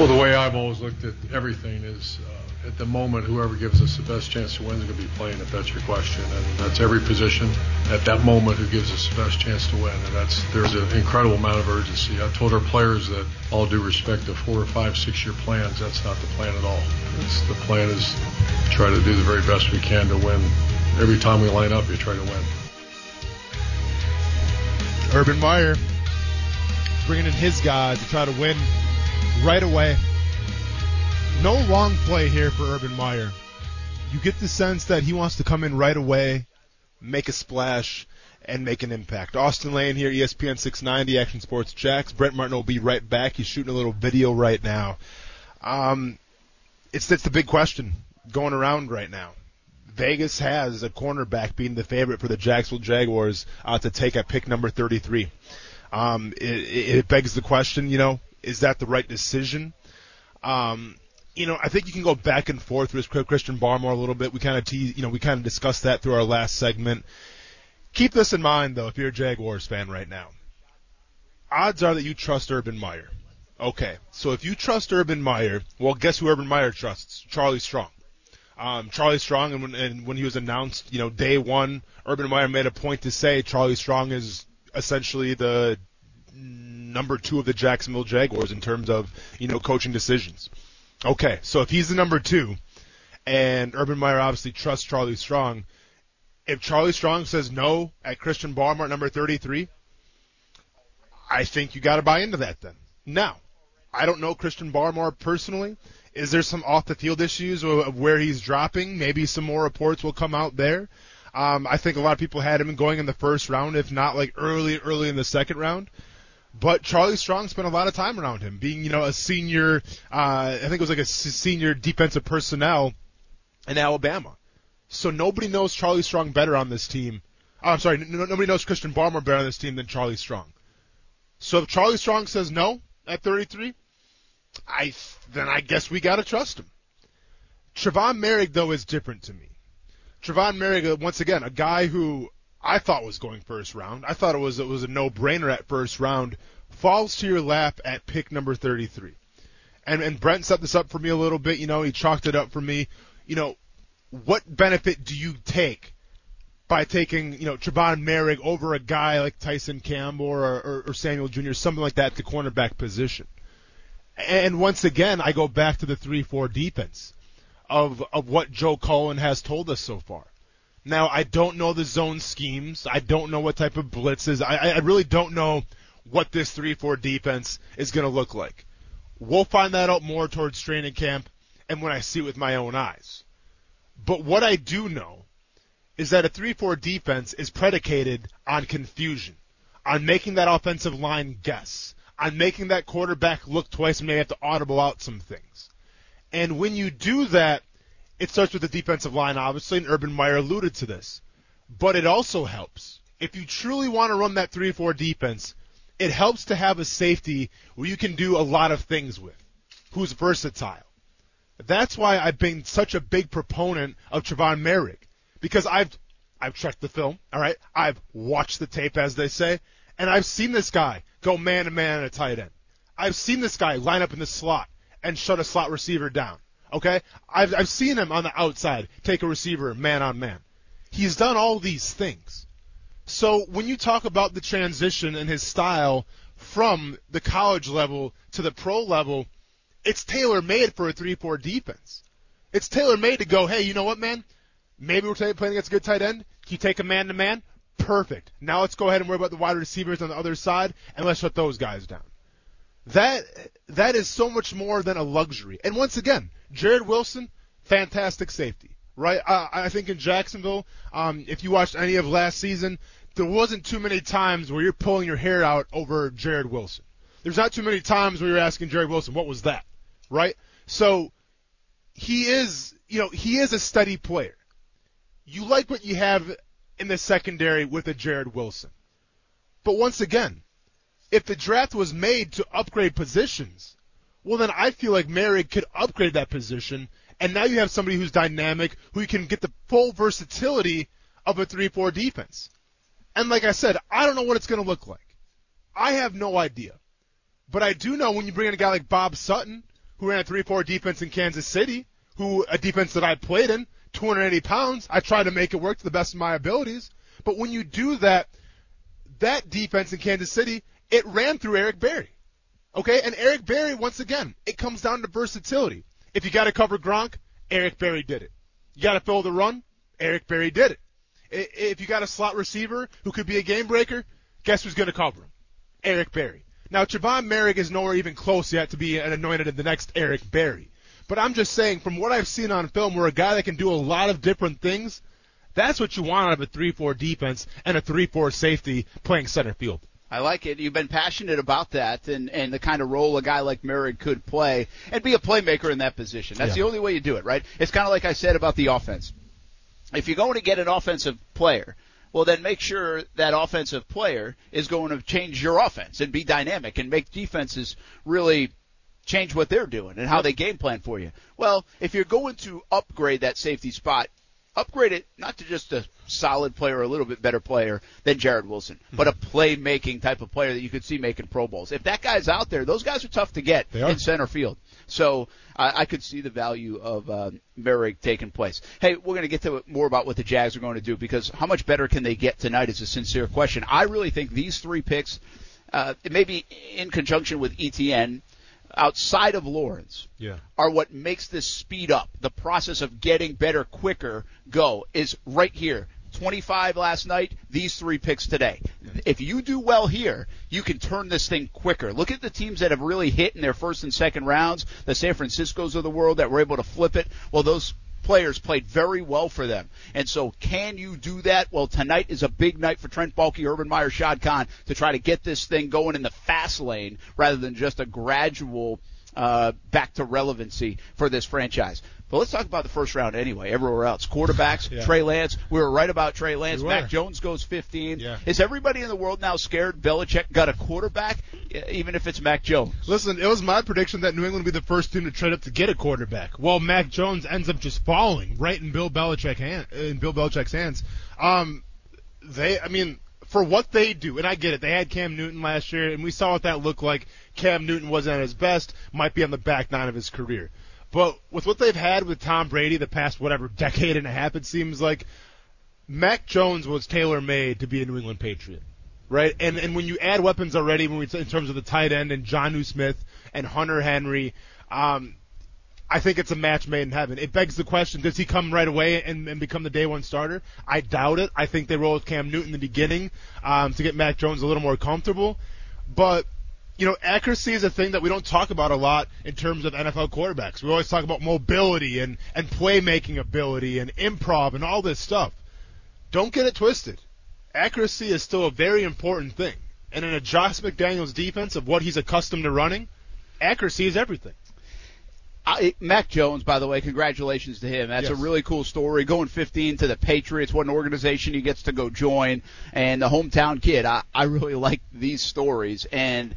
Well, the way I've always looked at everything is uh, at the moment, whoever gives us the best chance to win is going to be playing, if that's your question. And that's every position at that moment who gives us the best chance to win. And that's there's an incredible amount of urgency. I told our players that, all due respect to four or five, six year plans, that's not the plan at all. It's, the plan is try to do the very best we can to win. Every time we line up, you try to win. Urban Meyer bringing in his guys to try to win right away. No long play here for Urban Meyer. You get the sense that he wants to come in right away, make a splash, and make an impact. Austin Lane here, ESPN 690, Action Sports Jacks. Brent Martin will be right back. He's shooting a little video right now. Um, it's the big question going around right now. Vegas has a cornerback being the favorite for the Jacksonville Jaguars uh, to take at pick number 33. Um, it, it begs the question, you know, is that the right decision? Um, you know, I think you can go back and forth with Christian Barmore a little bit. We kind of tease, you know, we kind of discussed that through our last segment. Keep this in mind though, if you're a Jaguars fan right now. Odds are that you trust Urban Meyer. Okay, so if you trust Urban Meyer, well, guess who Urban Meyer trusts? Charlie Strong. Um, Charlie Strong, and when, and when he was announced, you know, day one, Urban Meyer made a point to say Charlie Strong is essentially the number two of the Jacksonville Jaguars in terms of, you know, coaching decisions. Okay, so if he's the number two, and Urban Meyer obviously trusts Charlie Strong, if Charlie Strong says no at Christian Barmore at number 33, I think you got to buy into that then. Now, I don't know Christian Barmore personally. Is there some off the field issues of where he's dropping? Maybe some more reports will come out there. Um, I think a lot of people had him going in the first round, if not like early, early in the second round. But Charlie Strong spent a lot of time around him, being you know a senior. Uh, I think it was like a senior defensive personnel in Alabama. So nobody knows Charlie Strong better on this team. Oh, I'm sorry, nobody knows Christian Barmore better on this team than Charlie Strong. So if Charlie Strong says no at 33, I then I guess we gotta trust him. Trevon Moehrig though is different to me. Trevon Moehrig, uh, once again, a guy who I thought was going first round. I thought it was it was a no-brainer at first round. Falls to your lap at pick number 33. And and Brent set this up for me a little bit. You know, he chalked it up for me. You know, what benefit do you take by taking you know Trevon Moehrig over a guy like Tyson Campbell or, or, or Samuel Jr. something like that at the cornerback position? And once again, I go back to the three-four defense of of what Joe Cullen has told us so far. Now, I don't know the zone schemes. I don't know what type of blitzes. I, I really don't know what this 3-4 defense is going to look like. We'll find that out more towards training camp and when I see it with my own eyes. But what I do know is that a 3-4 defense is predicated on confusion, on making that offensive line guess, on making that quarterback look twice and may have to audible out some things. And when you do that, it starts with the defensive line, obviously, and Urban Meyer alluded to this. But it also helps. If you truly want to run that 3-4 defense, it helps to have a safety where you can do a lot of things with, who's versatile. That's why I've been such a big proponent of Trevon Moehrig. Because I've, I've checked the film, alright? I've watched the tape, as they say, and I've seen this guy go man to man at a tight end. I've seen this guy line up in the slot and shut a slot receiver down. Okay? I've, I've seen him on the outside take a receiver man on man. He's done all these things. So when you talk about the transition and his style from the college level to the pro level, it's tailor made for a 3-4 defense. It's tailor made to go, hey, you know what, man? Maybe we're playing against a good tight end. Can you take a man to man? Perfect. Now let's go ahead and worry about the wide receivers on the other side and let's shut those guys down. That that is so much more than a luxury. And once again, Jared Wilson, fantastic safety, right? Uh, I think in Jacksonville, um, if you watched any of last season, there wasn't too many times where you're pulling your hair out over Jared Wilson. There's not too many times where you're asking Jared Wilson, what was that? right? So he is, you know, he is a steady player. You like what you have in the secondary with a Jared Wilson. But once again, if the draft was made to upgrade positions, well then I feel like Moehrig could upgrade that position, and now you have somebody who's dynamic, who can get the full versatility of a 3-4 defense. And like I said, I don't know what it's going to look like. I have no idea. But I do know when you bring in a guy like Bob Sutton, who ran a 3-4 defense in Kansas City, who a defense that I played in, 280 pounds, I tried to make it work to the best of my abilities. But when you do that, that defense in Kansas City, it ran through Eric Berry. Okay, and Eric Berry, once again, it comes down to versatility. If you got to cover Gronk, Eric Berry did it. You got to fill the run, Eric Berry did it. If you got a slot receiver who could be a game breaker, guess who's going to cover him? Eric Berry. Now, Trevon Moehrig is nowhere even close yet to be anointed in the next Eric Berry. But I'm just saying, from what I've seen on film, where a guy that can do a lot of different things, that's what you want out of a 3-4 defense and a 3-4 safety playing center field. I like it. You've been passionate about that and, and the kind of role a guy like Moehrig could play and be a playmaker in that position. That's yeah. the only way you do it, right? It's kind of like I said about the offense. If you're going to get an offensive player, well then make sure that offensive player is going to change your offense and be dynamic and make defenses really change what they're doing and how they game plan for you. Well, if you're going to upgrade that safety spot, upgrade it not to just a solid player or a little bit better player than Jared Wilson, but a playmaking type of player that you could see making Pro Bowls. If that guy's out there, those guys are tough to get in center field. So I, I could see the value of uh, Moehrig taking place. Hey, we're going to get to more about what the Jags are going to do because how much better can they get tonight is a sincere question. I really think these three picks, uh, maybe in conjunction with ETN, outside of Lawrence yeah. are what makes this speed up. The process of getting better quicker go is right here. 25 last night, these three picks today. If you do well here, you can turn this thing quicker. Look at the teams that have really hit in their first and second rounds, the San Franciscos of the world that were able to flip it. Well, those players played very well for them. And so can you do that? Well, tonight is a big night for Trent Baalke, Urban Meyer, Shad Khan to try to get this thing going in the fast lane rather than just a gradual uh, back to relevancy for this franchise. But let's talk about the first round anyway. Everywhere else, quarterbacks, yeah. Trey Lance. We were right about Trey Lance. Mac Jones goes 15. Yeah. Is everybody in the world now scared Belichick got a quarterback, even if it's Mac Jones? Listen, it was my prediction that New England would be the first team to trade up to get a quarterback. Well, Mac Jones ends up just falling right in Bill Belichick hand, in Bill Belichick's hands. Um, they, I mean, for what they do, and I get it, they had Cam Newton last year, and we saw what that looked like. Cam Newton wasn't at his best, might be on the back nine of his career. But with what they've had with Tom Brady the past whatever decade and a half, it seems like Mac Jones was tailor made to be a New England Patriot, right? And and when you add weapons already, when we in terms of the tight end and Jonnu Smith and Hunter Henry, um, I think it's a match made in heaven. It begs the question: Does he come right away and, and become the day one starter? I doubt it. I think they roll with Cam Newton in the beginning um, to get Mac Jones a little more comfortable, but you know, accuracy is a thing that we don't talk about a lot in terms of NFL quarterbacks. We always talk about mobility and, and playmaking ability and improv and all this stuff. Don't get it twisted. Accuracy is still a very important thing. And in a Josh McDaniels defense of what he's accustomed to running, accuracy is everything. I, Mac Jones, by the way, congratulations to him. That's yes. a really cool story. Going 15 to the Patriots, what an organization he gets to go join, and the hometown kid. I, I really like these stories, and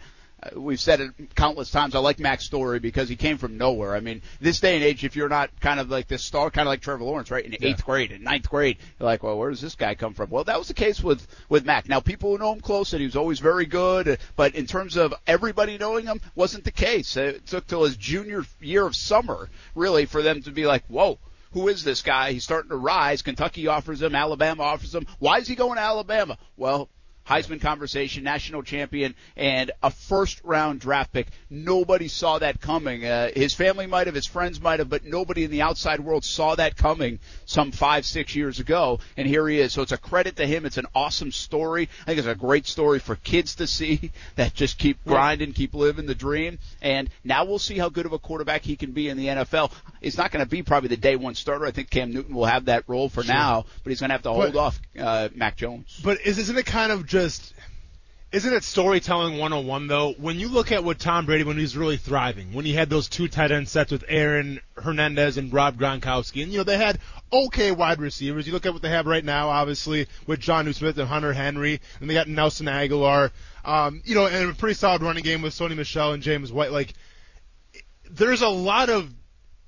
we've said it countless times. I like Mac's story because he came from nowhere. I mean, this day and age, if you're not kind of like this star, kind of like Trevor Lawrence, right, in yeah. eighth grade, in ninth grade, you're like, well, where does this guy come from? Well, that was the case with with Mac. Now, people who know him close said he was always very good, but in terms of everybody knowing him, wasn't the case. It took till his junior year of summer, really, for them to be like, whoa who is this guy? He's starting to rise. Kentucky offers him, Alabama offers him. Why is he going to Alabama? Well, Heisman conversation, national champion, and a first round draft pick. Nobody saw that coming. Uh, his family might have, his friends might have, but nobody in the outside world saw that coming some five, six years ago. And here he is. So it's a credit to him. It's an awesome story. I think it's a great story for kids to see that just keep grinding, keep living the dream. And now we'll see how good of a quarterback he can be in the NFL. He's not going to be probably the day one starter. I think Cam Newton will have that role for sure. now, but he's going to have to hold but, off uh, Mac Jones. But isn't it kind of just Isn't it storytelling 101 though? When you look at what Tom Brady when he's really thriving, when he had those two tight end sets with Aaron Hernandez and Rob Gronkowski, and you know they had okay wide receivers. You look at what they have right now, obviously with Jonnu Smith and Hunter Henry, and they got Nelson Agholor, um, you know, and a pretty solid running game with Sony Michel and James White. Like, there's a lot of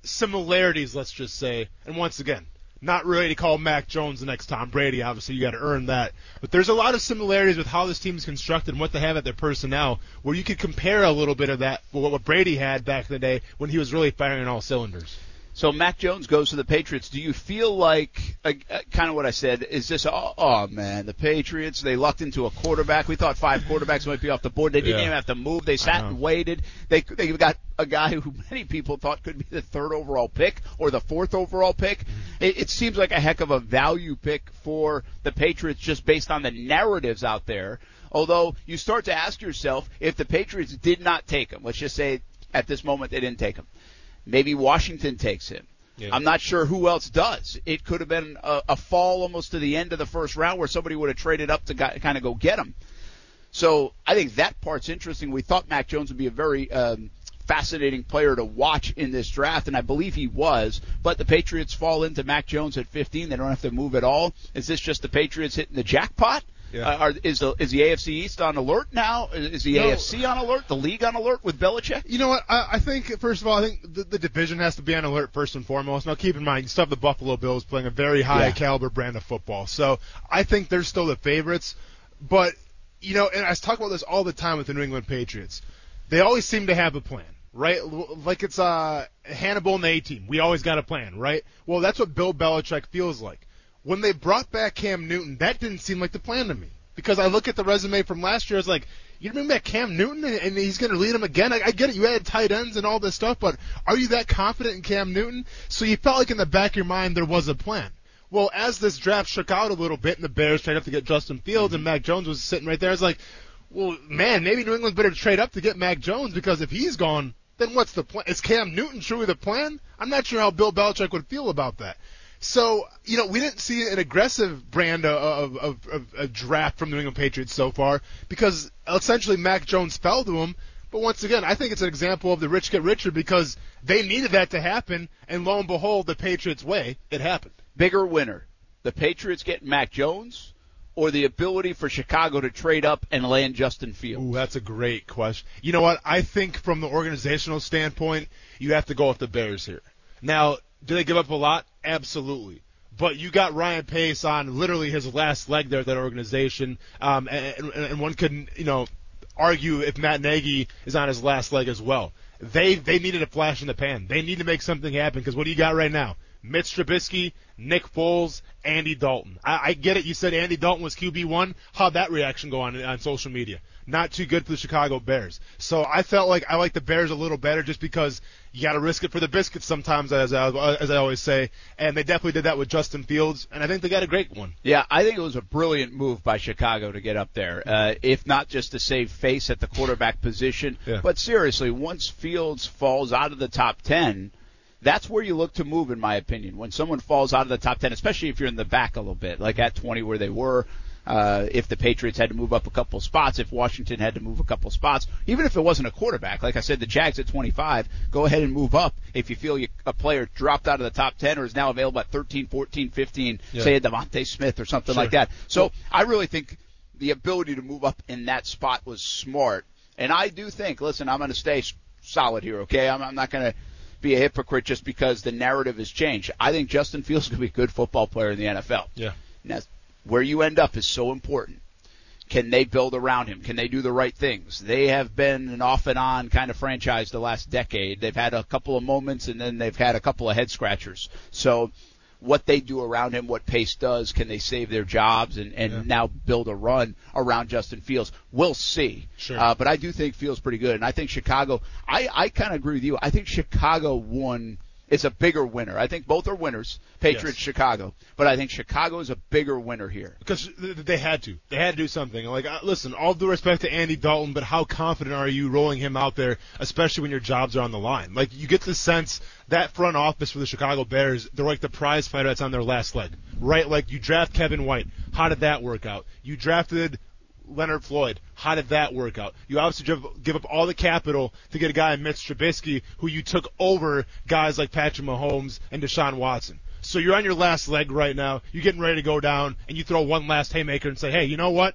similarities, let's just say, and once again, not really to call Mac Jones the next Tom Brady. Obviously, you got to earn that. But there's a lot of similarities with how this team is constructed and what they have at their personnel, where you could compare a little bit of that with what Brady had back in the day when he was really firing all cylinders. So Mac Jones goes to the Patriots. Do you feel like uh, uh, kind of what I said? Is this oh, oh, man, the Patriots? They lucked into a quarterback. We thought five quarterbacks might be off the board. They didn't yeah. even have to move. They sat and waited. They they got a guy who many people thought could be the third overall pick or the fourth overall pick. Mm-hmm. It, it seems like a heck of a value pick for the Patriots just based on the narratives out there. Although you start to ask yourself if the Patriots did not take him, let's just say at this moment they didn't take him Maybe Washington takes him. Yeah. I'm not sure who else does. It could have been a, a, fall almost to the end of the first round where somebody would have traded up to kind of go get him. So I think that part's interesting. We thought Mac Jones would be a very um, fascinating player to watch in this draft, and I believe he was. But the Patriots fall into Mac Jones at 15. They don't have to move at all. Is this just the Patriots hitting the jackpot? Yeah. Uh, are, is the is the AFC East on alert now? Is the no, AFC on alert? The league on alert with Belichick? You know what? I, I think first of all, I think the, the division has to be on alert first and foremost. Now, keep in mind, you still have the Buffalo Bills playing a very high yeah. caliber brand of football, so I think they're still the favorites. But you know, and I talk about this all the time with the New England Patriots. They always seem to have a plan right? Like it's uh, Hannibal and the A team. We always got a plan, right? Well, that's what Bill Belichick feels like when they brought back Cam Newton, that didn't seem like the plan to me. Because I look at the resume from last year, I was like, you bring back Cam Newton and he's going to lead them again. I, I get it, you had tight ends and all this stuff, but are you that confident in Cam Newton? So you felt like in the back of your mind there was a plan. Well, as this draft shook out a little bit and the Bears tried up to get Justin Fields and Mac Jones was sitting right there, I was like, well, man, maybe New England's better trade up to get Mac Jones because if he's gone, then what's the plan? Is Cam Newton truly the plan? I'm not sure how Bill Belichick would feel about that. So, you know, we didn't see an aggressive brand of, of, of, a draft from the New England Patriots so far because essentially Mac Jones fell to him. But once again, I think it's an example of the rich get richer because they needed that to happen, and lo and behold, the Patriots' way, it happened. Bigger winner, the Patriots get Mac Jones, or the ability for Chicago to trade up and land Justin Fields? Ooh, that's a great question. You know what? I think from the organizational standpoint, you have to go with the Bears here. Now, do they give up a lot? Absolutely. But you got Ryan Pace on literally his last leg there at that organization, um, and, and one could, you know, argue if Matt Nagy is on his last leg as well. They they needed a flash in the pan. They need to make something happen because what do you got right now? Mitch Trubisky, Nick Foles, Andy Dalton. I, I get it. You said Andy Dalton was QB one. How'd that reaction go on on social media? Not too good for the Chicago Bears. So I felt like I like the Bears a little better just because you got to risk it for the biscuits sometimes, as I, as I always say. And they definitely did that with Justin Fields, and I think they got a great one. Yeah, I think it was a brilliant move by Chicago to get up there, uh, if not just to save face at the quarterback position, yeah. but seriously, once Fields falls out of the top ten that's where you look to move, in my opinion. When someone falls out of the top 10, especially if you're in the back a little bit, like at 20 where they were, uh, if the Patriots had to move up a couple spots, if Washington had to move a couple spots, even if it wasn't a quarterback, like I said, the Jags at 25, go ahead and move up if you feel you, a player dropped out of the top 10 or is now available at 13, 14, 15, yeah. say a DeVonta Smith or something sure. like that. So I really think the ability to move up in that spot was smart. And I do think, listen, I'm going to stay solid here, okay? I'm, I'm not going to be a hypocrite just because the narrative has changed. I think Justin Fields to be a good football player in the NFL. Yeah. Now, where you end up is so important. Can they build around him? Can they do the right things? They have been an off and on kind of franchise the last decade. They've had a couple of moments and then they've had a couple of head scratchers. So what they do around him, what Pace does, can they save their jobs and, and yeah. now build a run around Justin Fields? We'll see. Sure. Uh, but I do think Fields pretty good. And I think Chicago, I, I kind of agree with you. I think Chicago won is a bigger winner. I think both are winners, Patriots, yes. Chicago, but I think Chicago is a bigger winner here because they had to. They had to do something. Like, uh, listen, all due respect to Andy Dalton, but how confident are you rolling him out there, especially when your jobs are on the line? Like, you get the sense that front office for the Chicago Bears, they're like the prize fighter that's on their last leg, right? Like, you draft Kevin White. How did that work out? You drafted Leonard Floyd. How did that work out? You obviously give, up all the capital to get a guy Mitch Trubisky who you took over guys like Patrick Mahomes and Deshaun Watson. So you're on your last leg right now. You're getting ready to go down, and you throw one last haymaker and say, hey, you know what?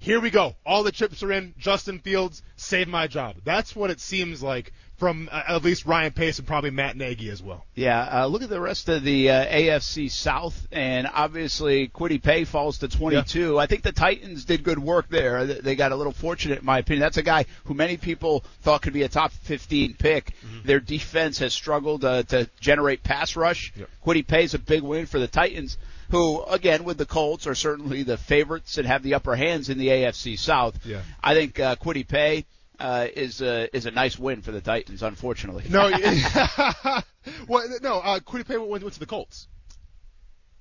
Here we go. All the chips are in. Justin Fields, save my job. That's what it seems like from uh, at least Ryan Pace and probably Matt Nagy as well. Yeah, uh, look at the rest of the uh, AFC South, and obviously Kwity Paye falls to 22. Yeah. I think the Titans did good work there. They got a little fortunate, in my opinion. That's a guy who many people thought could be a top 15 pick. Mm-hmm. Their defense has struggled uh, to generate pass rush. Yep. Kwity Paye is a big win for the Titans who, again, with the Colts, are certainly the favorites and have the upper hands in the AFC South. Yeah. I think uh, Kwity Paye uh, is a is a nice win for the Titans. Unfortunately, no, well, no. Uh, Paye went, went to the Colts.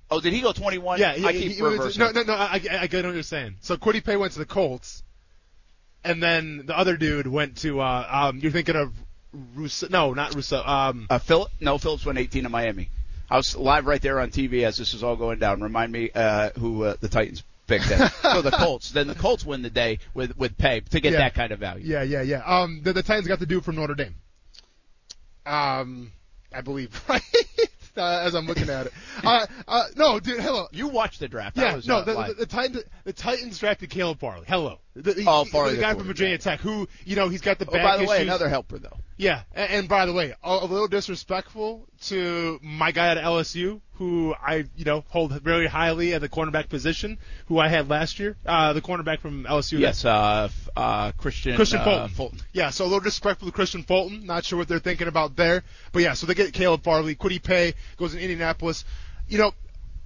Oh, did he go 21? Yeah, he, I keep he, reversing. No, no, no. I, I, what you're saying. So Paye went to the Colts, and then the other dude went to. Uh, um, you're thinking of Rousseau? No, not Rousseau. Um, uh, Phil, no, Phillips went 18 to Miami. I was live right there on TV as this is all going down. Remind me uh, who uh, the Titans picked it. so the Colts. Then the Colts win the day with with Paye to get yeah. that kind of value. Yeah, yeah, yeah. Um, the, the Titans got the dude from Notre Dame. Um, I believe right. Uh, as I'm looking at it. Uh, uh, no, dude, hello. You watched the draft. Yeah, was, no, the, the, the, Titans, the Titans drafted Caleb Farley. Hello. The, oh, Farley, the guy from Virginia Tech, who you know he's got the oh, back by the issues. way, another helper though. Yeah, and, and by the way, a, a, little disrespectful to my guy at LSU, who I you know hold very highly at the cornerback position, who I had last year, uh, the cornerback from LSU. Yes, uh, uh. Kristian Fulton. Uh, Fulton. Yeah, so a little disrespectful to Kristian Fulton. Not sure what they're thinking about there, but yeah, so they get Caleb Farley. Kwity Paye goes in Indianapolis. You know,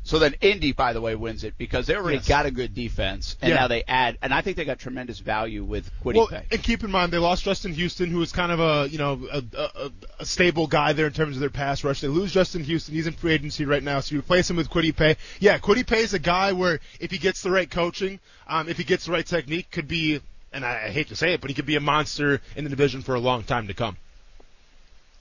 so then Indy, by the way, wins it because they already yes. got a good defense, and yeah. now they add, and I think they got tremendous value with Kwity well, Paye. And keep in mind, they lost Justin Houston, who was kind of a you know a, a, a, stable guy there in terms of their pass rush. They lose Justin Houston; he's in free agency right now, so you replace him with Kwity Paye. Yeah, Kwity Paye is a guy where if he gets the right coaching, um, if he gets the right technique, could be, and I, I hate to say it, but he could be a monster in the division for a long time to come.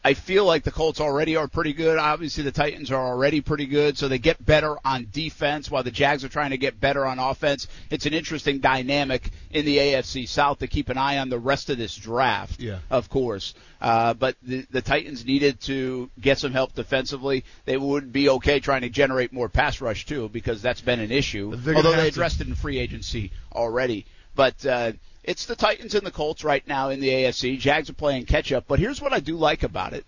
I feel like the Colts already are pretty good. Obviously, the Titans are already pretty good, so they get better on defense while the Jags are trying to get better on offense. It's an interesting dynamic in the AFC South to keep an eye on the rest of this draft, yeah. of course. Uh, but the, the Titans needed to get some help defensively. They would be okay trying to generate more pass rush, too, because that's been an issue, although they addressed to. it in free agency already. But uh, it's the Titans and the Colts right now in the AFC. Jags are playing catch up, but here's what I do like about it.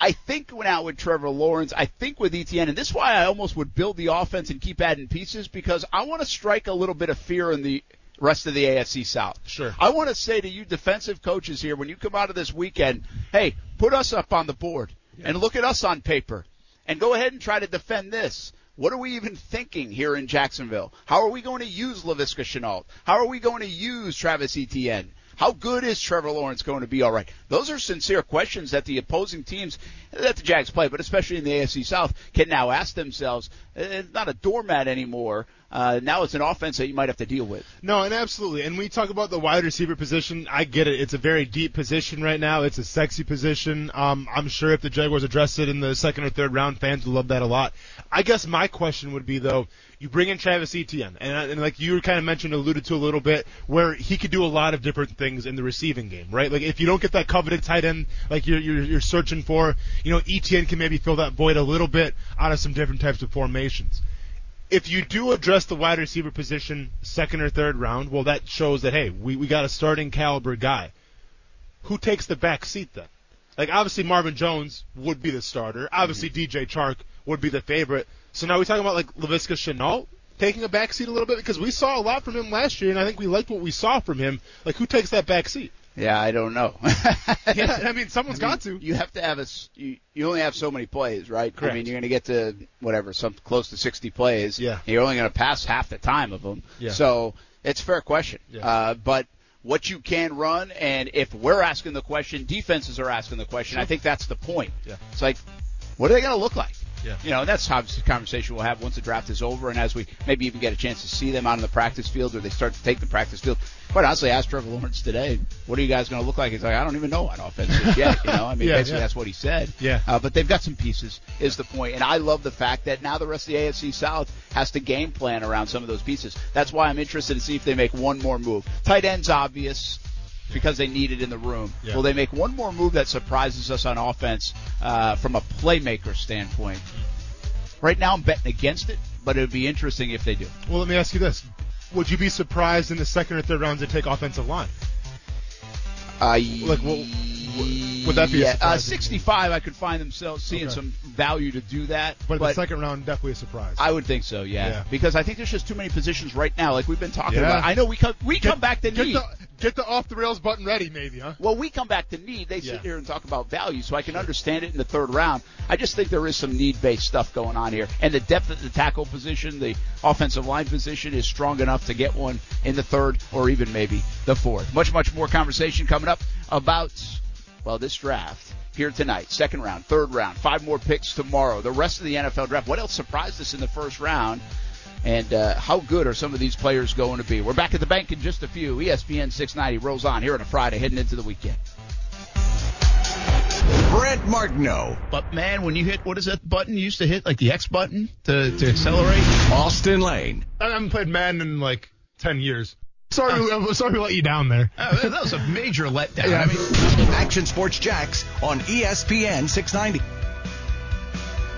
I think now with Trevor Lawrence, I think with ETN, and this is why I almost would build the offense and keep adding pieces because I want to strike a little bit of fear in the rest of the AFC South. Sure. I want to say to you defensive coaches here, when you come out of this weekend, hey, put us up on the board yeah. and look at us on paper and go ahead and try to defend this. What are we even thinking here in Jacksonville? How are we going to use Laviska Shenault? How are we going to use Travis Etienne? How good is Trevor Lawrence going to be? All right. Those are sincere questions that the opposing teams that the Jags play, but especially in the AFC South, can now ask themselves. It's not a doormat anymore. Uh, now it's an offense that you might have to deal with. No, and absolutely. And we talk about the wide receiver position. I get it. It's a very deep position right now. It's a sexy position. Um, I'm sure if the Jaguars address it in the second or third round, fans would love that a lot. I guess my question would be though, you bring in Travis Etienne, and, and like you kind of mentioned, alluded to a little bit, where he could do a lot of different things in the receiving game, right? Like if you don't get that coveted tight end, like you're you're, you're searching for, you know, Etienne can maybe fill that void a little bit out of some different types of formations. If you do address the wide receiver position second or third round, well, that shows that hey, we we got a starting caliber guy. Who takes the back seat then? Like obviously Marvin Jones would be the starter. Obviously mm-hmm. DJ Chark would be the favorite. So now we're talking about like Laviska Shenault taking a back seat a little bit because we saw a lot from him last year, and I think we liked what we saw from him. Like who takes that back seat? Yeah, I don't know. yeah, I mean someone's I mean, got to. You have to have a you, you only have so many plays, right? Correct. I mean, you're going to get to whatever, some close to 60 plays. Yeah. You're only going to pass half the time of them. Yeah. So it's a fair question. Yeah. Uh, but what you can run, and if we're asking the question, defenses are asking the question. I think that's the point. Yeah. It's like, what are they going to look like? Yeah. You know, that's obviously a conversation we'll have once the draft is over and as we maybe even get a chance to see them out on the practice field or they start to take the practice field. Quite honestly, I asked Trevor Lawrence today, what are you guys going to look like? He's like, I don't even know on offense yet. You know, I mean, yeah, basically yeah. that's what he said. Yeah. Uh, but they've got some pieces, is the point. And I love the fact that now the rest of the AFC South has to game plan around some of those pieces. That's why I'm interested to see if they make one more move. Tight end's obvious because they need it in the room. Yeah. Will they make one more move that surprises us on offense uh, from a playmaker standpoint? Right now, I'm betting against it, but it would be interesting if they do. Well, let me ask you this: Would you be surprised in the second or third rounds to take offensive line? Uh, Like, what- would that be a yeah, uh, 65? I could find themselves seeing Okay. some value to do that, But, the second round, definitely a surprise. I would think so, yeah. Yeah. Because I think there's just too many positions right now, like we've been talking Yeah. about. I know we come we Get- come back to get need. the get the off the rails button ready, maybe, huh? Well, we come back to need. They sit here and talk about value, so I can understand it in the third round. I just think there is some need-based stuff going on here, and the depth at the tackle position, the offensive line position, is strong enough to get one in the third or even maybe the fourth. Much, much more conversation coming up about well this draft here tonight, second round, third round, five more picks tomorrow. The rest of the NFL draft. What else surprised us in the first round? And uh, how good are some of these players going to be? We're back at the bank in just a few. ESPN 690 rolls on here on a Friday, heading into the weekend. Brent Martineau, But man, when you hit what is that button you used to hit, like the X button to, to accelerate? Austin Lane, I haven't played Madden in like ten years. Sorry, I'm sorry to let you down there. Uh, that was a major letdown. I mean, Action Sports Jacks on ESPN 690.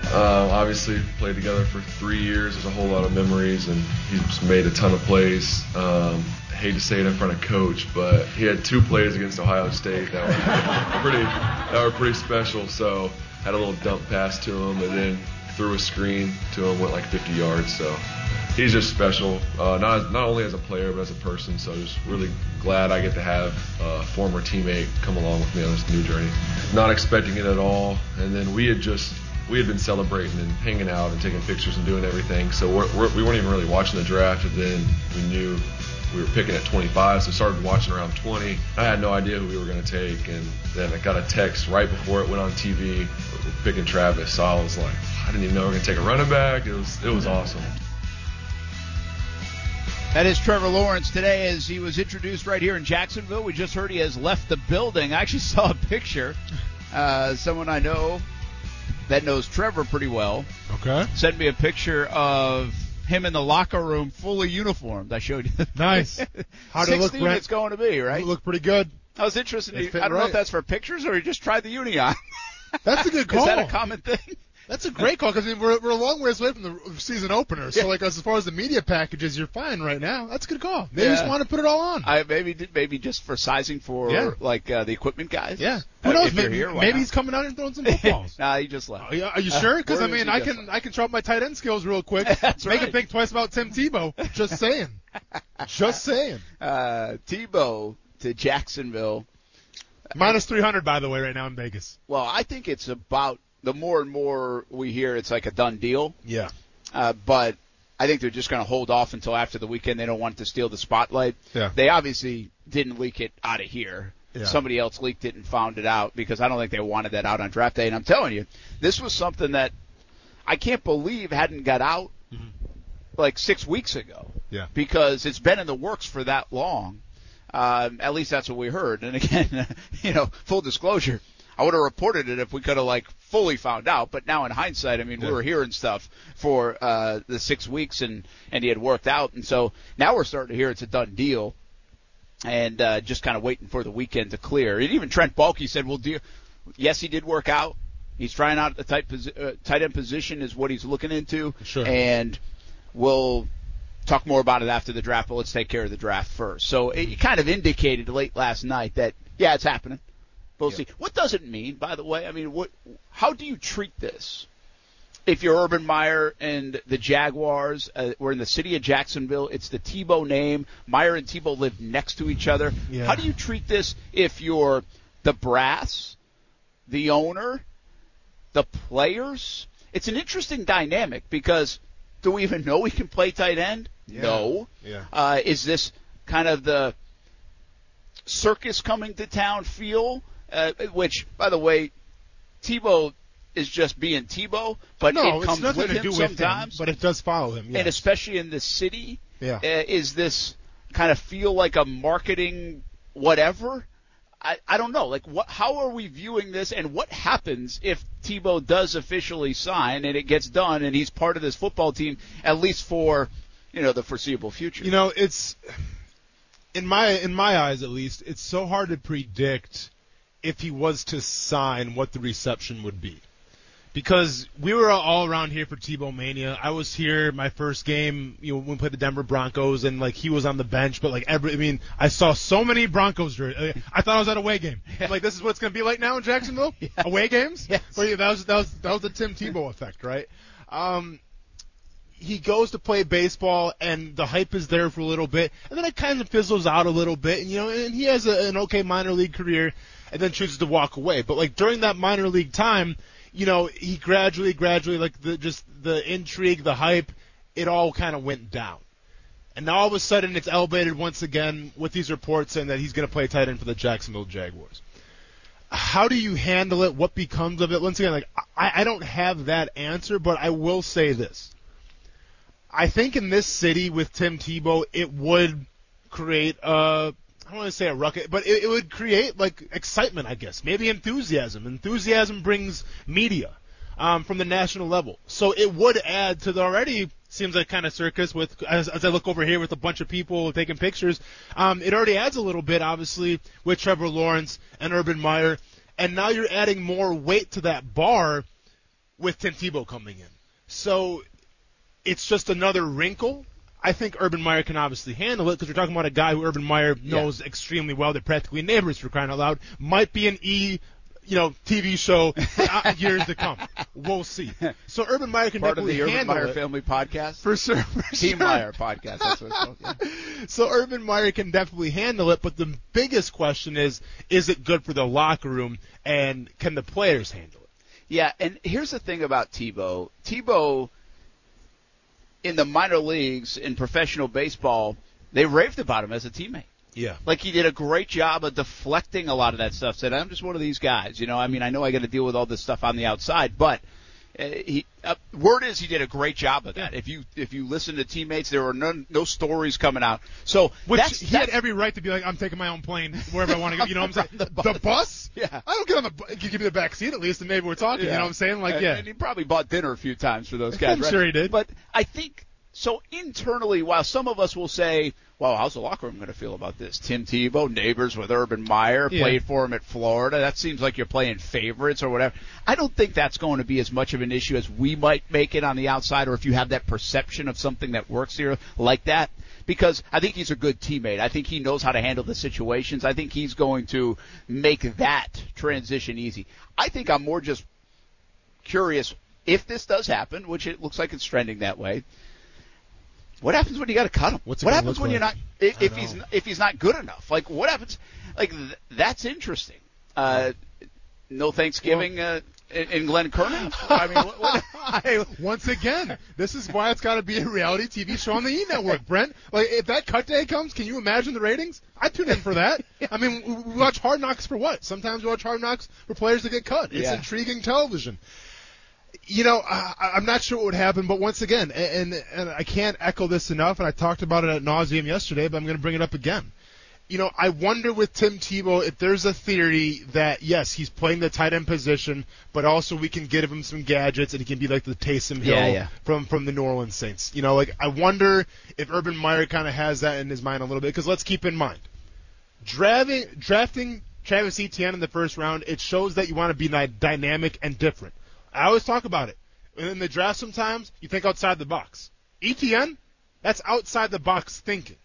Uh, obviously, played together for three years. There's a whole lot of memories, and he's made a ton of plays. Um, hate to say it in front of coach, but he had two plays against Ohio State that were pretty that were pretty special. So had a little dump pass to him, and then threw a screen to him, went like 50 yards. So he's just special, uh, not not only as a player but as a person. So just really glad I get to have a former teammate come along with me on this new journey. Not expecting it at all, and then we had just we had been celebrating and hanging out and taking pictures and doing everything. So we're, we're, we weren't even really watching the draft, and then we knew we were picking at 25, so started watching around 20. I had no idea who we were going to take, and then I got a text right before it went on TV. We're picking Travis, so I was like, I didn't even know we were going to take a running back. It was it was awesome. that is Trevor Lawrence today as he was introduced right here in Jacksonville. We just heard he has left the building. I actually saw a picture. Uh, someone I know that knows Trevor pretty well Okay. sent me a picture of him in the locker room fully uniformed. I showed you. Nice. How'd it look, 16 Brent? it's going to be, right? You look pretty good. I was interested. It I don't know if that's for pictures or he just tried the uni on. That's a good call. Is that a common thing? That's a great call because we're, we're a long ways away from the season opener. So Yeah. like as far as the media packages, you're fine right now. That's a good call. Maybe Yeah. just want to put it all on. I maybe maybe just for sizing for Yeah. like uh, the equipment guys. yeah. Uh, Who knows? if maybe here, maybe not? he's coming out and throwing some footballs. nah, he just left. Are you, are you sure? Because I mean, I can I can show up my tight end skills real quick. That's Make right. him think twice about Tim Tebow. Just saying. Just saying. Uh, Tebow to Jacksonville. Minus 300 by the way right now in Vegas. Well, I think it's about the more and more we hear, it's like a done deal. Yeah. Uh, but I think they're just going to hold off until after the weekend. They don't want to steal the spotlight. Yeah. They obviously didn't leak it out of here. Yeah. Somebody else leaked it and found it out because I don't think they wanted that out on draft day. And I'm telling you, this was something that I can't believe hadn't got out like six weeks ago. Yeah. Because it's been in the works for that long. Um, at least that's what we heard. And again, you know, full disclosure, I would have reported it if we could have like fully found out. But now in hindsight, I mean, we Yeah. were hearing stuff for uh, the six weeks, and and he had worked out, and so now we're starting to hear it's a done deal, and uh, just kind of waiting for the weekend to clear. And even Trent Baalke said, "Well, deal." Yes, he did work out. He's trying out the tight posi- uh, tight end position is what he's looking into, Sure. and we'll talk more about it after the draft. But let's take care of the draft first. So it kind of indicated late last night that yeah, it's happening. See. What does it mean, by the way? I mean, what? How do you treat this? If you're Urban Meyer and the Jaguars, uh, we're in the city of Jacksonville. It's the Tebow name. Meyer and Tebow live next to each other. Yeah. How do you treat this if you're the brass, the owner, the players? It's an interesting dynamic because do we even know he can play tight end? Yeah. No. Yeah. Uh, is this kind of the circus coming to town feel? Uh, which, by the way, Tebow is just being Tebow, but no, it comes with to him do with sometimes. him, but it does follow him. Yes. And especially in this city, yeah. uh, is this kind of feel like a marketing whatever? I, I don't know. Like, what? How are we viewing this, and what happens if Tebow does officially sign and it gets done, and he's part of this football team at least for you know the foreseeable future? You know, it's in my in my eyes at least, it's so hard to predict if he was to sign what the reception would be. Because we were all around here for Tebow Mania. I was here my first game, you know, when we played the Denver Broncos, and like he was on the bench, but like every, I mean, I saw so many Broncos. I thought I was at a away game. I'm like, this is what it's gonna be like now in Jacksonville. Yes. Away games. Yes. Yeah, that was that was that was the Tim Tebow effect, right? Um, he goes to play baseball and the hype is there for a little bit and then it kind of fizzles out a little bit and you know and he has a, an okay minor league career and then chooses to walk away. But like during that minor league time you know he gradually gradually like the just the intrigue the hype it all kind of went down. And now all of a sudden it's elevated once again with these reports saying that he's going to play tight end for the Jacksonville Jaguars. How do you handle it? What becomes of it? Once again like I, I don't have that answer but I will say this. I think in this city with Tim Tebow, it would create a I don't want to say a ruckus, but it, it would create like excitement, I guess, maybe enthusiasm. Enthusiasm brings media um, from the national level, so it would add to the already seems like kind of circus with as, as I look over here with a bunch of people taking pictures. Um, it already adds a little bit, obviously, with Trevor Lawrence and Urban Meyer, and now you're adding more weight to that bar with Tim Tebow coming in. So it's just another wrinkle. I think Urban Meyer can obviously handle it because we're talking about a guy who Urban Meyer knows yeah. extremely well. They're practically neighbors for crying out loud. Might be an E, you know, TV show uh, years to come. We'll see. So Urban Meyer can Part of the Urban Meyer it. Family Podcast. For sure. For Team sure. Meyer Podcast. That's what it's called. Yeah. So Urban Meyer can definitely handle it, but the biggest question is, is it good for the locker room and can the players handle it? Yeah, and here's the thing about Tebow. Tebow in the minor leagues in professional baseball, they raved about him as a teammate. Yeah. Like he did a great job of deflecting a lot of that stuff. Said, "I'm just one of these guys." You know, I mean, I know I got to deal with all this stuff on the outside, but he uh, word is he did a great job of that. If you if you listen to teammates, there were no no stories coming out. So Which that's, he that's, had every right to be like, I'm taking my own plane wherever I want to go. You know what I'm saying? The the, bus. bus. Yeah. I don't get on the. bu- give me the back seat at least, and maybe we're talking. You know what I'm saying? Like, and, yeah. And he probably bought dinner a few times for those guys. I'm right? sure he did. But I think so internally, while some of us will say, "Well, how's the locker room going to feel about this?" Tim Tebow, neighbors with Urban Meyer, Yeah. played for him at Florida. That seems like you're playing favorites or whatever. I don't think that's going to be as much of an issue as we might make it on the outside, or if you have that perception of something that works here like that. Because I think he's a good teammate. I think he knows how to handle the situations. I think he's going to make that transition easy. I think I'm more just curious if this does happen, which it looks like it's trending that way. What happens when you got to cut him? What's what happens look when you're not if, if he's know. if he's not good enough? Like what happens? Like th- that's interesting. Uh, no Thanksgiving uh, in, in Glen Kernan. I mean, what, what, I, Once again, this is why it's got to be a reality TV show on the E Network, Brent. Like, if that cut day comes, can you imagine the ratings? I tune in for that. I mean, we we watch Hard Knocks for what? Sometimes we watch Hard Knocks for players to get cut. It's Yeah. intriguing television. You know, I, I'm not sure what would happen, but once again, and, and I can't echo this enough, and I talked about it at nauseum yesterday, but I'm going to bring it up again. You know, I wonder with Tim Tebow if there's a theory that yes, he's playing the tight end position, but also we can give him some gadgets and he can be like the Taysom Hill Yeah, yeah. from from the New Orleans Saints. You know, like I wonder if Urban Meyer kind of has that in his mind a little bit because let's keep in mind, drafting drafting Travis Etienne in the first round, it shows that you want to be dynamic and different. I always talk about it. In the draft, sometimes you think outside the box. ETN, that's outside the box thinking.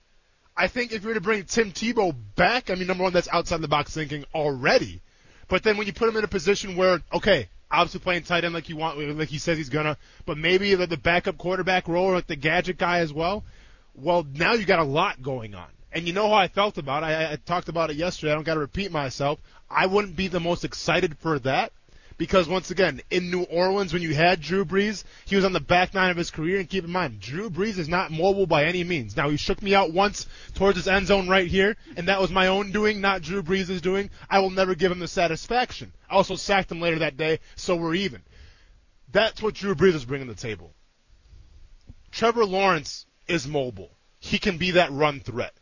I think if you were to bring Tim Tebow back, I mean, number one, that's outside the box thinking already. But then when you put him in a position where, okay, obviously playing tight end like you want, like he says he's gonna, but maybe the, backup quarterback role, or like the gadget guy as well. Well, now you got a lot going on. And you know how I felt about it. I, I talked about it yesterday. I don't got to repeat myself. I wouldn't be the most excited for that because once again, in New Orleans, when you had Drew Brees, he was on the back nine of his career. And keep in mind, Drew Brees is not mobile by any means. Now he shook me out once towards his end zone right here, and that was my own doing, not Drew Brees' doing. I will never give him the satisfaction. I also sacked him later that day, so we're even. That's what Drew Brees is bringing to the table. Trevor Lawrence is mobile. He can be that run threat.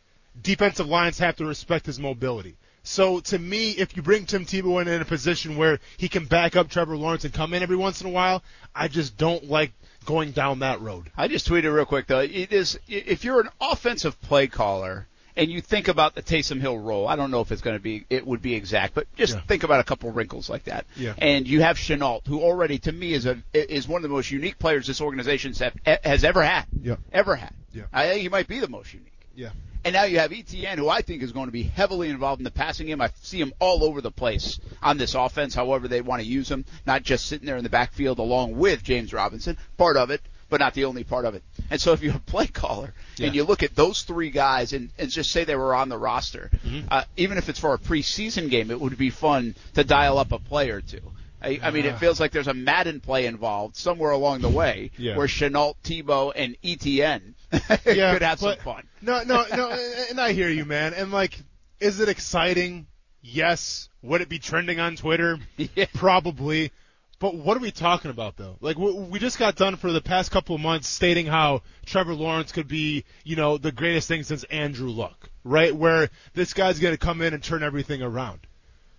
Defensive lines have to respect his mobility. So to me, if you bring Tim Tebow in, in a position where he can back up Trevor Lawrence and come in every once in a while, I just don't like going down that road. I just tweeted real quick though. It is if you're an offensive play caller and you think about the Taysom Hill role, I don't know if it's going to be it would be exact, but just yeah. think about a couple wrinkles like that. Yeah. And you have Shenault, who already to me is a is one of the most unique players this organization has ever had. Yeah. Ever had. Yeah. I think he might be the most unique. Yeah. And now you have ETN, who I think is going to be heavily involved in the passing game. I see him all over the place on this offense, however they want to use him, not just sitting there in the backfield along with James Robinson, part of it, but not the only part of it. And so if you're a play caller yeah. and you look at those three guys and, and just say they were on the roster, mm-hmm. uh, even if it's for a preseason game, it would be fun to dial up a play or two. I, I mean, it ah. feels like there's a Madden play involved somewhere along the way yeah. where Shenault, Tebow, and ETN yeah, could have some fun. No, no, no, and I hear you, man. And like, is it exciting? Yes. Would it be trending on Twitter? Yeah. Probably. But what are we talking about though? Like we just got done for the past couple of months stating how Trevor Lawrence could be, you know, the greatest thing since Andrew Luck, right? Where this guy's going to come in and turn everything around.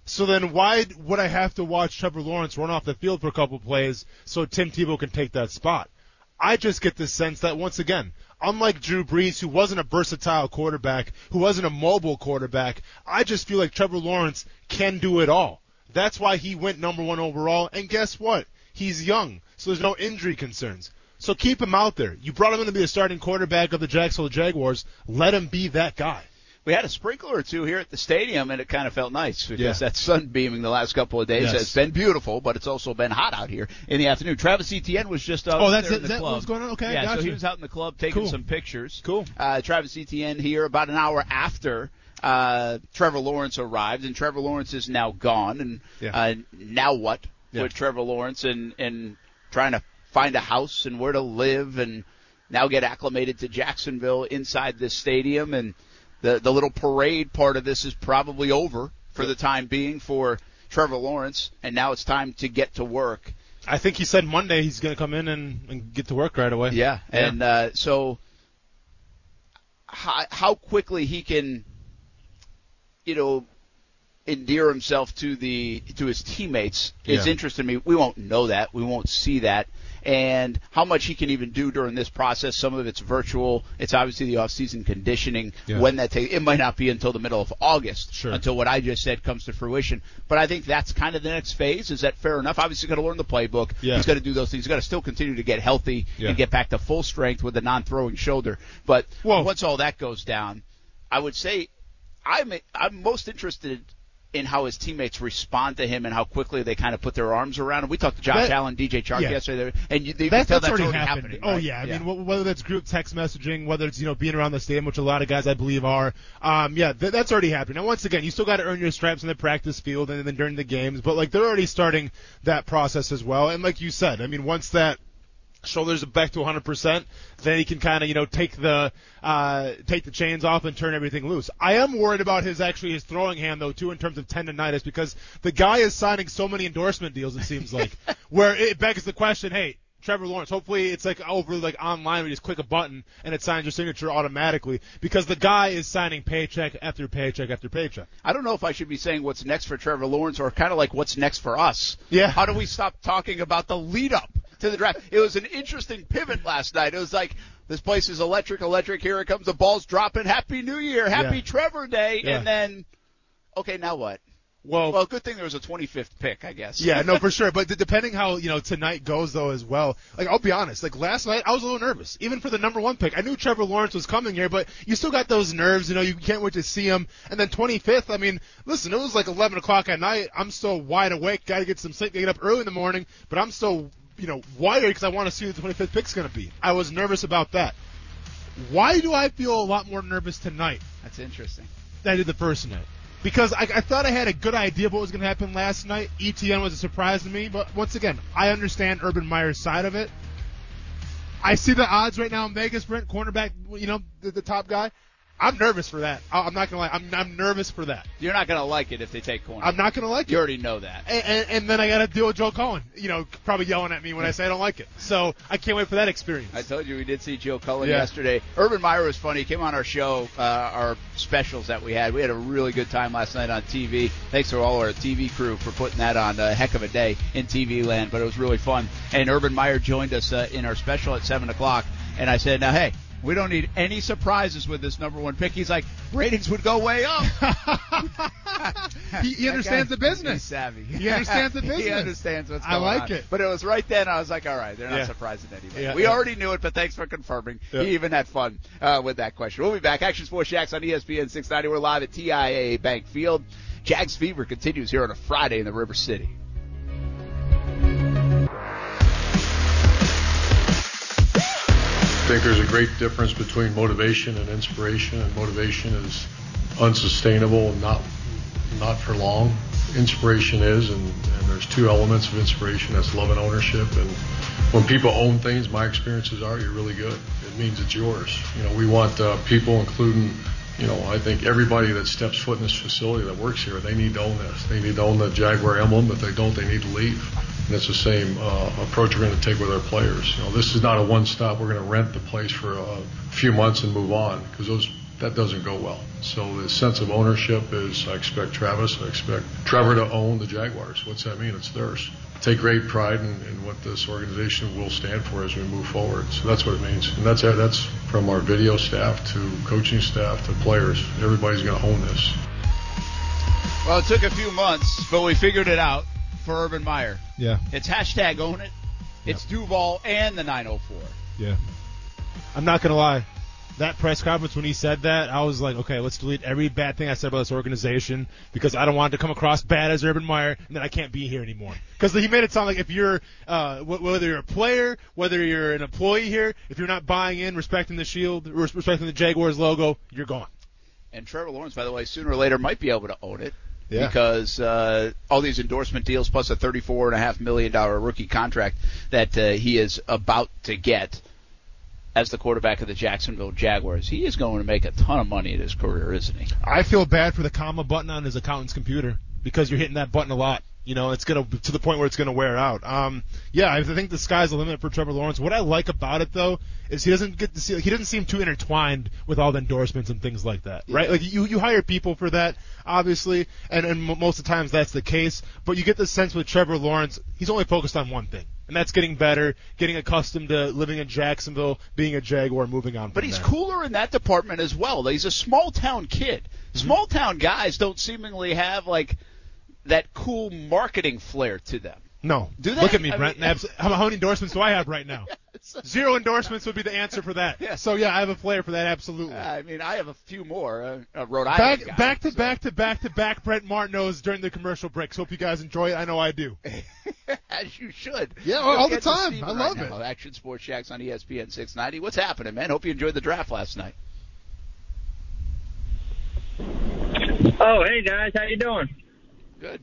So then why would I have to watch Trevor Lawrence run off the field for a couple plays so Tim Tebow can take that spot? I just get the sense that once again, unlike Drew Brees, who wasn't a versatile quarterback, who wasn't a mobile quarterback, I just feel like Trevor Lawrence can do it all. That's why he went number one overall. And guess what? He's young, so there's no injury concerns. So keep him out there. You brought him in to be a starting quarterback of the Jacksonville Jaguars. Let him be that guy. We had a sprinkler or two here at the stadium, and it kind of felt nice because yeah. that sun beaming the last couple of days yes. has been beautiful, but it's also been hot out here in the afternoon. Travis Etienne was just out oh, that's there it, in the that club. What's going on? Okay, yeah, gotcha. so he was out in the club taking cool. some pictures. Cool. Uh, Travis Etienne here about an hour after uh, Trevor Lawrence arrived, and Trevor Lawrence is now gone. And yeah. uh, now what yeah. with Trevor Lawrence and and trying to find a house and where to live, and now get acclimated to Jacksonville inside this stadium, and the the little parade part of this is probably over for the time being for Trevor Lawrence, and now it's time to get to work. I think he said Monday he's going to come in and, and get to work right away. Yeah, yeah. and uh, so how, how quickly he can you know, endear himself to the to his teammates is yeah. interesting to me. We won't know that. We won't see that. And how much he can even do during this process. Some of it's virtual. It's obviously the off-season conditioning. Yeah. When that takes, it might not be until the middle of August sure. until what I just said comes to fruition. But I think that's kind of the next phase. Is that fair enough? Obviously, he's got to learn the playbook. Yeah. He's got to do those things. He's got to still continue to get healthy yeah. and get back to full strength with a non-throwing shoulder. But Whoa. once all that goes down, I would say I'm I'm most interested in how his teammates respond to him and how quickly they kind of put their arms around him. We talked to Josh that, Allen, DJ Chark yeah. yesterday, and you, they that, tell that's, that's already, already happening. Oh right? yeah, I yeah. mean whether that's group text messaging, whether it's you know being around the stadium, which a lot of guys I believe are, um, yeah, th- that's already happening. Now once again, you still got to earn your stripes in the practice field and then during the games, but like they're already starting that process as well. And like you said, I mean once that shoulders back to 100%, then he can kind of, you know, take the, uh, take the chains off and turn everything loose. I am worried about his, actually, his throwing hand, though, too, in terms of tendonitis, because the guy is signing so many endorsement deals, it seems like, where it begs the question, hey, Trevor Lawrence. Hopefully it's like over like online where you just click a button and it signs your signature automatically because the guy is signing paycheck after paycheck after paycheck. I don't know if I should be saying what's next for Trevor Lawrence or kind of like what's next for us. Yeah. How do we stop talking about the lead up to the draft? It was an interesting pivot last night. It was like this place is electric, electric. Here it comes. The ball's dropping. Happy New Year. Happy Yeah. Trevor Day. Yeah. And then, okay, now what? Well, Well, good thing there was a 25th pick, I guess. Yeah, no, for sure. But d- depending how you know tonight goes though as well. Like I'll be honest, like last night I was a little nervous, even for the number one pick. I knew Trevor Lawrence was coming here, but you still got those nerves. You know, you can't wait to see him. And then 25th, I mean, listen, it was like 11 o'clock at night. I'm still wide awake. Got to get some sleep. Get up early in the morning, but I'm still you know wired because I want to see who the 25th pick's going to be. I was nervous about that. Why do I feel a lot more nervous tonight That's interesting. than I did the first night? because I, I thought I had a good idea of what was going to happen last night. ETN was a surprise to me, but once again, I understand Urban Meyer's side of it. I see the odds right now in Vegas, Brent, cornerback, you know, the, the top guy. I'm nervous for that. I'm not gonna lie. I'm I'm nervous for that. You're not gonna like it if they take corner. I'm not gonna like You it. You already know that. And, and, and then I got to deal with Joe Cullen, you know, probably yelling at me when I say I don't like it. So I can't wait for that experience. I told you we did see Joe Cullen Yeah. yesterday. Urban Meyer was funny. He came on our show, uh, our specials that we had. We had a really good time last night on TV. Thanks to all our TV crew for putting that on. A heck of a day in TV land, but it was really fun. And Urban Meyer joined us uh, in our special at seven o'clock. And I said, now hey. We don't need any surprises with this number one pick. He's like, ratings would go way up. he, he understands guy- the business. He's savvy. He understands the business. he understands what's going on. I like on. it. But it was right then. I was like, all right, they're not Yeah. surprising anybody. Yeah, we yeah. already knew it, but thanks for confirming. Yeah. He even had fun uh, with that question. We'll be back. Action Sports Jax on ESPN 690. We're live at TIAA Bank Field. Jags fever continues here on a Friday in the River City. Think there's a great difference between motivation and inspiration, and motivation is unsustainable, and not not for long. Inspiration is, and, and there's two elements of inspiration. That's love and ownership. And when people own things, my experiences are you're really good. It means it's yours. You know, we want uh, people, including you know, I think everybody that steps foot in this facility that works here, they need to own this. They need to own the Jaguar emblem. If they don't, they need to leave. It's the same uh, approach we're going to take with our players. You know, this is not a one-stop. We're going to rent the place for a few months and move on because those that doesn't go well. So the sense of ownership is I expect Travis, I expect Trevor to own the Jaguars. What's that mean? It's theirs. Take great pride in, in what this organization will stand for as we move forward. So that's what it means, and that's that's from our video staff to coaching staff to players. Everybody's going to own this. Well, it took a few months, but we figured it out for Urban Meyer. Yeah, It's hashtag own it. It's Duval and the 904. yeah. I'm not gonna lie. That press conference when he said that, I was like, okay, let's delete every bad thing I said about this organization because I don't want it to come across bad as Urban Meyer, and then I can't be here anymore. Because he made it sound like if you're, uh, wh- whether you're a player, whether you're an employee here, if you're not buying in, respecting the shield, respecting the Jaguars logo, you're gone. And Trevor Lawrence, by the way, sooner or later might be able to own it. Yeah. Because uh, all these endorsement deals plus a thirty-four and a half million dollar rookie contract that uh, he is about to get as the quarterback of the Jacksonville Jaguars, he is going to make a ton of money in his career, isn't he? I feel bad for the comma button on his accountant's computer because you're hitting that button a lot. You know, it's gonna to the point where it's gonna wear out. Um, yeah, I think the sky's the limit for Trevor Lawrence. What I like about it though is he doesn't get to see he doesn't seem too intertwined with all the endorsements and things like that, right? Like you you hire people for that, obviously, and and most of the times that's the case. But you get the sense with Trevor Lawrence, he's only focused on one thing. And that's getting better, getting accustomed to living in Jacksonville, being a Jaguar, moving on. But he's there. cooler in that department as well. He's a small town kid. Small town guys don't seemingly have like that cool marketing flair to them. No. Do they? Look at me, I Brent. mean- how how many endorsements do I have right now? Zero endorsements would be the answer for that. Yeah. So yeah, I have a flair for that. Absolutely. I mean, I have a few more. Uh, uh, Rhode back, Island guy, back to so- back to back to back. Brent Martineau's during the commercial breaks. Hope you guys enjoy it. I know I do. As you should. Yeah, Let's all the time. Steven I right love now. it. Action Sports Jax on ESPN 690. What's happening, man? Hope you enjoyed the draft last night. Oh, hey guys, how you doing? Good.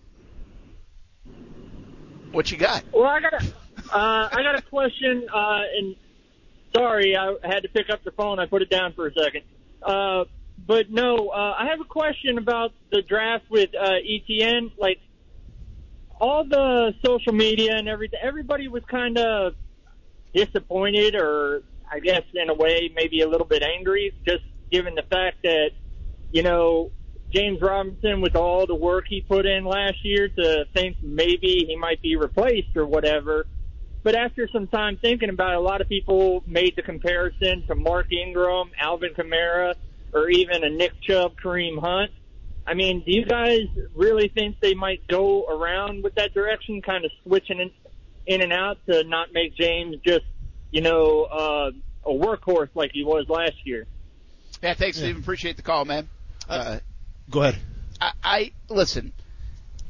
What you got? Well, I got a, uh, I got a question, uh, and sorry, I had to pick up the phone. I put it down for a second. Uh, but no, uh, I have a question about the draft with uh, ETN. Like all the social media and everything, everybody was kind of disappointed, or I guess in a way, maybe a little bit angry, just given the fact that you know James Robinson with all the work he put in last year to think maybe he might be replaced or whatever. But after some time thinking about it, a lot of people made the comparison to Mark Ingram, Alvin Kamara, or even a Nick Chubb, Kareem Hunt. I mean, do you guys really think they might go around with that direction, kind of switching in, in and out to not make James just, you know, uh, a workhorse like he was last year? Yeah, thanks, Steve. Appreciate the call, man. Uh, Go ahead. I, I listen.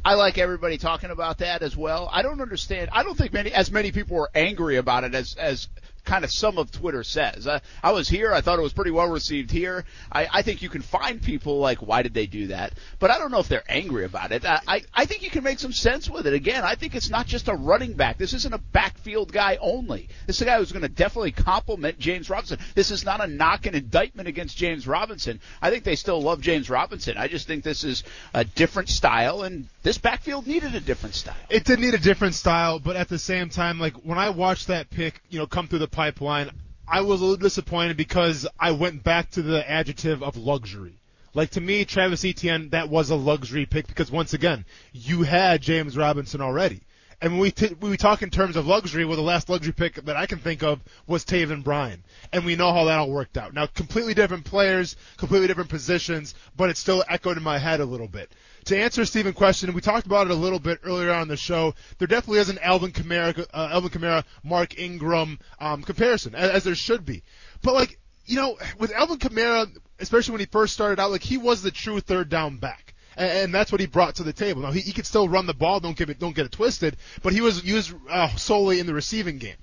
I like everybody talking about that as well. I don't understand. I don't think many as many people were angry about it as as kind of some of Twitter says. Uh, I was here. I thought it was pretty well received here. I, I think you can find people like, why did they do that? But I don't know if they're angry about it. I, I, I think you can make some sense with it. Again, I think it's not just a running back. This isn't a backfield guy only. This is a guy who's going to definitely complement James Robinson. This is not a knock and indictment against James Robinson. I think they still love James Robinson. I just think this is a different style, and this backfield needed a different style. It did need a different style, but at the same time, like when I watched that pick, you know, come through the pipeline, I was a little disappointed because I went back to the adjective of luxury. Like to me, Travis Etienne, that was a luxury pick because once again, you had James Robinson already. And when we, t- we talk in terms of luxury, well, the last luxury pick that I can think of was Taven Bryan. And we know how that all worked out. Now, completely different players, completely different positions, but it still echoed in my head a little bit. To answer Stephen's question, we talked about it a little bit earlier on the show. There definitely is an Alvin Kamara, uh, Alvin Kamara, Mark Ingram um, comparison, as, as there should be. But like, you know, with Alvin Kamara, especially when he first started out, like he was the true third down back and, that's what he brought to the table. Now he, he could still run the ball, don't get it, don't get it twisted, but he was used uh, solely in the receiving game.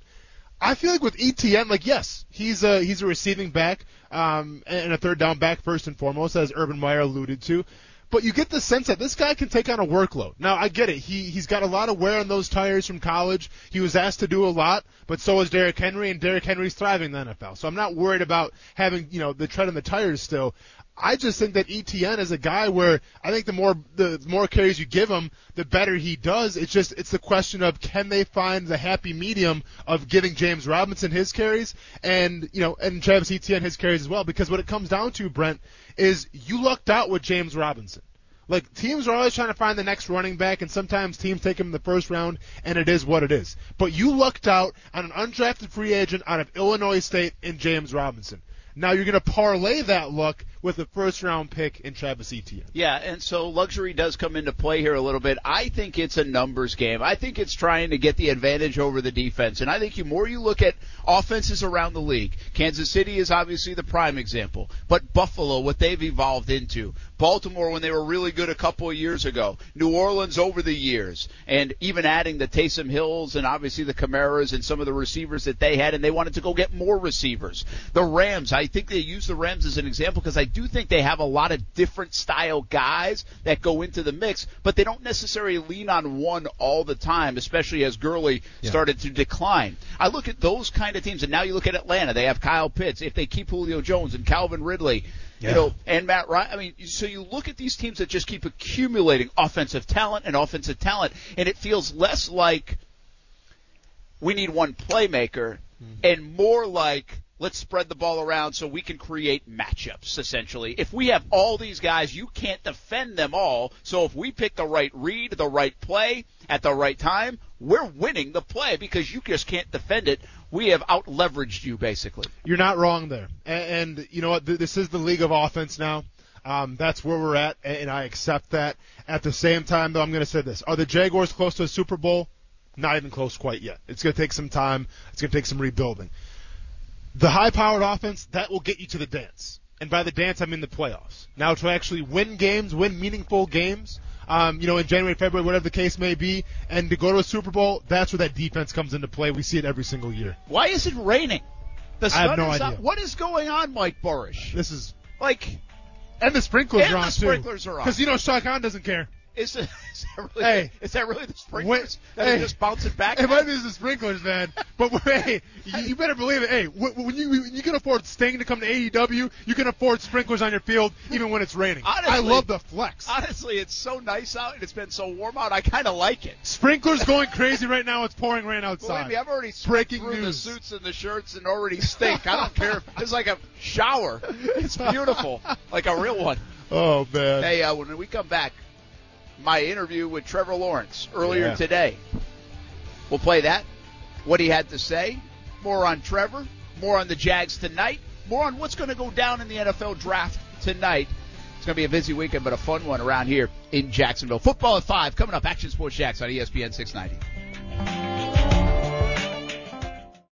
I feel like with ETN, like yes, he's a he's a receiving back um, and a third down back first and foremost, as Urban Meyer alluded to. But you get the sense that this guy can take on a workload. Now I get it. He he's got a lot of wear on those tires from college. He was asked to do a lot, but so is Derrick Henry, and Derrick Henry's thriving in the NFL. So I'm not worried about having you know the tread on the tires still. I just think that ETN is a guy where I think the more the more carries you give him, the better he does. It's just it's the question of can they find the happy medium of giving James Robinson his carries and you know and Travis Etienne his carries as well. Because what it comes down to, Brent, is you lucked out with James Robinson. Like teams are always trying to find the next running back, and sometimes teams take him in the first round, and it is what it is. But you lucked out on an undrafted free agent out of Illinois State in James Robinson. Now you're going to parlay that luck with a first round pick in Travis Etienne. Yeah, and so luxury does come into play here a little bit. I think it's a numbers game. I think it's trying to get the advantage over the defense. And I think the more you look at offenses around the league, Kansas City is obviously the prime example, but Buffalo, what they've evolved into, Baltimore when they were really good a couple of years ago, New Orleans over the years, and even adding the Taysom Hills and obviously the Kamaras and some of the receivers that they had, and they wanted to go get more receivers. The Rams, I think they use the Rams as an example because I do think they have a lot of different style guys that go into the mix, but they don't necessarily lean on one all the time, especially as Gurley yeah. started to decline. I look at those kind of teams, and now you look at Atlanta. They have Kyle Pitts. If they keep Julio Jones and Calvin Ridley, yeah. you know, and Matt Ryan. I mean, so you look at these teams that just keep accumulating offensive talent and offensive talent, and it feels less like we need one playmaker mm-hmm. and more like let's spread the ball around so we can create matchups essentially. If we have all these guys, you can't defend them all. So if we pick the right read, the right play at the right time, we're winning the play because you just can't defend it. We have out leveraged you basically. You're not wrong there. And, and you know what? This is the league of offense now. Um, that's where we're at, and I accept that. At the same time, though, I'm going to say this: Are the Jaguars close to a Super Bowl? Not even close quite yet. It's going to take some time. It's going to take some rebuilding the high-powered offense that will get you to the dance, and by the dance I mean the playoffs. Now to actually win games, win meaningful games, um, you know, in January, February, whatever the case may be, and to go to a Super Bowl, that's where that defense comes into play. We see it every single year. Why is it raining? The sun I have no idea. Out. What is going on, Mike Buresh? This is like, and the sprinklers and are on the sprinklers too. are on because you know Khan doesn't care. Is, it, is that really? Hey, is that really the sprinklers when, that hey, are just bouncing back? It might be the sprinklers, man. But hey, you, you, better believe it. Hey, when you when you can afford Sting to come to AEW, you can afford sprinklers on your field even when it's raining. Honestly, I love the flex. Honestly, it's so nice out and it's been so warm out. I kind of like it. Sprinklers going crazy right now. It's pouring rain outside. Believe me, I've already breaking through news. the suits and the shirts and already stink. I don't care. It's like a shower. It's beautiful, like a real one. Oh man. Hey, uh, when we come back my interview with Trevor Lawrence earlier yeah. today. We'll play that, what he had to say, more on Trevor, more on the Jags tonight, more on what's going to go down in the NFL draft tonight. It's going to be a busy weekend, but a fun one around here in Jacksonville. Football at 5 coming up. Action Sports Jax on ESPN 690.